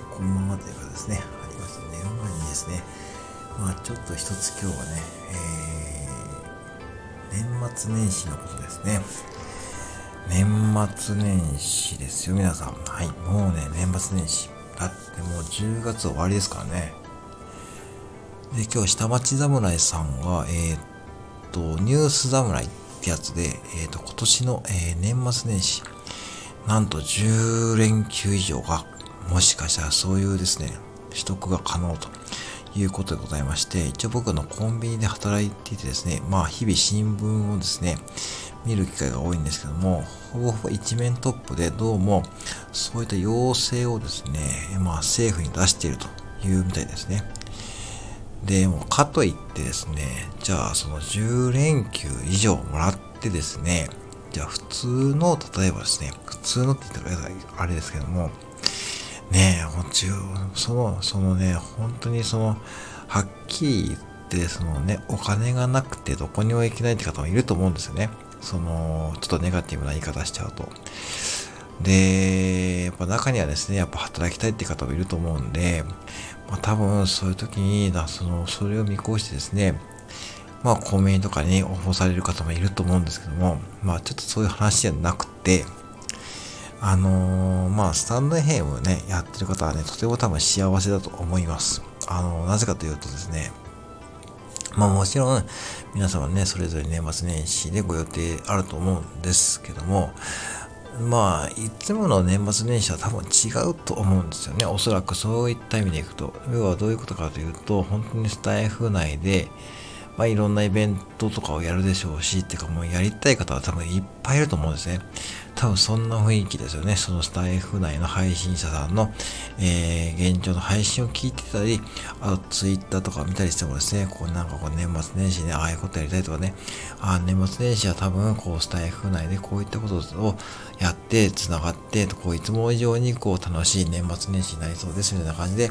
。このままというですね。ありますた。寝る前にですね、まあちょっと一つ今日はね、えー、年末年始のことですね。年末年始ですよ、皆さん。はい。もうね、年末年始。だってもう10月終わりですからね。で、今日下町侍さんが、えー、っと、ニュース侍ってやつで、えー、っと、今年の、えー、年末年始、なんと10連休以上がもしかしたらそういうですね、取得が可能ということでございまして、一応僕のコンビニで働いていてですね、まあ日々新聞をですね、見る機会が多いんですけども、ほぼほぼ一面トップでどうもそういった要請をですね、まあ政府に出しているというみたいですね。で、もかといってですね、じゃあその10連休以上もらってですね、じゃあ普通の、例えばですね、普通のって言ったらあれですけども、ねえ、その、そのね、本当にその、はっきり言って、そのね、お金がなくてどこにも行けないって方もいると思うんですよね。その、ちょっとネガティブな言い方しちゃうと。で、やっぱ中にはですね、やっぱ働きたいって方もいると思うんで、まあ多分そういう時に、その、それを見越してですね、まあコンビニとかに応募される方もいると思うんですけども、まあちょっとそういう話じゃなくて、あのー、まあ、スタンドヘムね、やってる方はね、とても多分幸せだと思います。あのー、なぜかというとですね、まあもちろん、皆様ね、それぞれ年末年始でご予定あると思うんですけども、まあ、いつもの年末年始は多分違うと思うんですよね。おそらくそういった意味でいくと。要はどういうことかというと、本当にスタイフ内で、まあ、いろんなイベントとかをやるでしょうし、ってかもうやりたい方は多分いっぱいいると思うんですね。多分そんな雰囲気ですよね。そのスタイフ内の配信者さんの、えー、現状の配信を聞いてたり、あとツイッターとか見たりしてもですね、こうなんかこう年末年始ね、ああいうことやりたいとかね、あ年末年始は多分こうスタイフ内でこういったことをやって繋がって、こういつも以上にこう楽しい年末年始になりそうですみたいな感じで、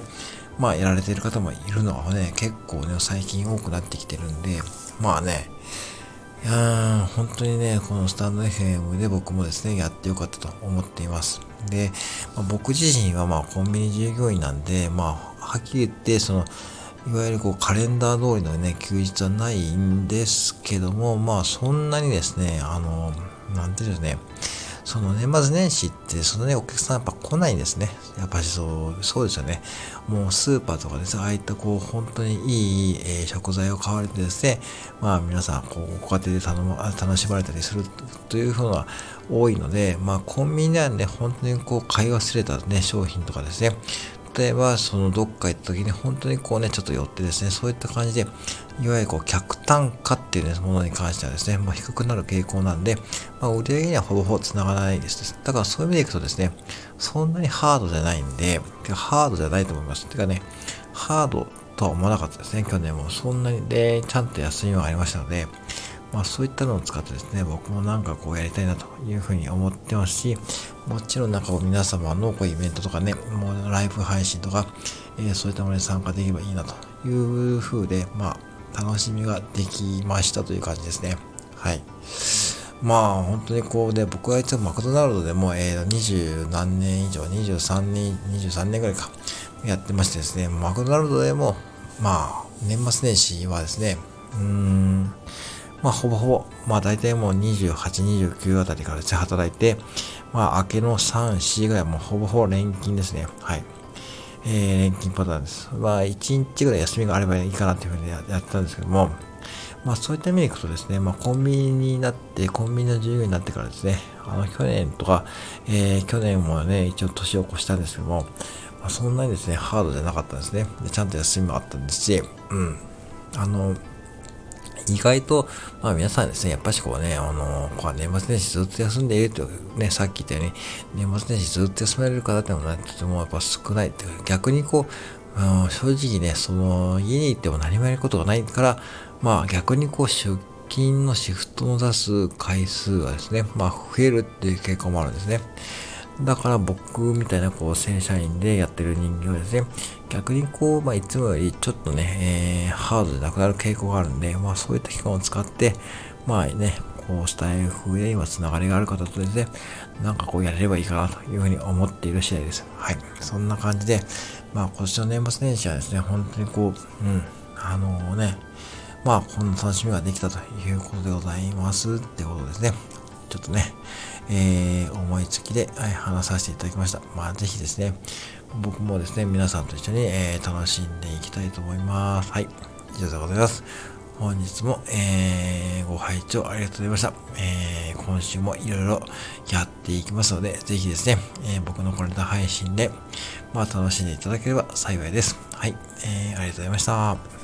まあやられてる方もいるのはね、結構ね、最近多くなってきてるんで、まあね、いや、本当にね、このスタンド FM で僕もですね、やってよかったと思っています。で、まあ、僕自身はまあコンビニ従業員なんで、まあ、はっきり言って、その、いわゆるこうカレンダー通りのね、休日はないんですけども、まあそんなにですね、あの、なんていうんですね、その年末年始って、そのね、お客さんやっぱ来ないんですね。やっぱしそう、そうですよね。もうスーパーとかですね、ああいったこう、本当にいい、え、食材を買われてですね、まあ皆さん、こう、ご家庭で頼む、楽しまれたりするというふうな多いので、まあコンビニではね、本当にこう、買い忘れたね、商品とかですね、例えば、そのどっか行った時に本当にこうね、ちょっと寄ってですね、そういった感じで、いわゆるこう、客単価っていう、ものに関してはですね、まあ、低くなる傾向なんで、まあ、売り上げにはほぼほぼ繋がらないです。だからそういう意味でいくとですね、そんなにハードじゃないんで、ハードじゃないと思います。てかね、ハードとは思わなかったですね、去年も。そんなに、で、ちゃんと休みはありましたので、まあそういったのを使ってですね、僕もなんかこうやりたいなというふうに思ってますし、もちろんなんか皆様のこうイベントとかね、もうライブ配信とか、えー、そういったものに参加できればいいなというふうで、まあ楽しみができましたという感じですね。はい。まあ本当にこうで、僕はいつもマクドナルドでも、えー、20何年以上、23年、23年ぐらいか、やってましてですね、マクドナルドでも、まあ年末年始はですね、うーん、まあ、ほぼほぼ、まあ、大体もう28、29あたりからですね、働いて、まあ、明けの3、4ぐらいもうほぼほぼ連勤ですね。はい。えー、連勤パターンです。まあ、1日ぐらい休みがあればいいかなっていうふうにやってたんですけども、まあ、そういった意味でいくとですね、まあ、コンビニになって、コンビニの従業員になってからですね、あの、去年とか、えー、去年もね、一応年を越したんですけども、まあ、そんなにですね、ハードじゃなかったんですね。でちゃんと休みもあったんですし、うん。あの、意外と、まあ皆さんですね、やっぱしこうね、あの、こう年末年始ずっと休んでいるというね、さっき言ったように、年末年始ずっと休まれる方ってもね、とてもやっぱ少ないっていう、逆にこう、うん、正直ね、その、家に行っても何もやることがないから、まあ逆にこう、出勤のシフトの出す回数はですね、まあ増えるっていう傾向もあるんですね。だから僕みたいなこう正社員でやってる人間はですね、逆にこう、まあいつもよりちょっとね、えー、ハードでなくなる傾向があるんで、まあそういった期間を使って、まあね、こうスタイフで今つながりがある方とですね、なんかこうやれればいいかなというふうに思っている次第です。はい。そんな感じで、まあ今年の年末年始はですね、本当にこう、うん、あのね、まあ、こんな楽しみができたということでございますってことですね。ちょっとね、えー、思いつきで、はい、話させていただきました。まあ、ぜひですね、僕もですね、皆さんと一緒に、えー、楽しんでいきたいと思います。はい。以上でございます。本日も、えー、ご拝聴ありがとうございました。えー、今週もいろいろやっていきますので、ぜひですね、えー、僕のこれた配信で、まあ、楽しんでいただければ幸いです。はい、えー、ありがとうございました。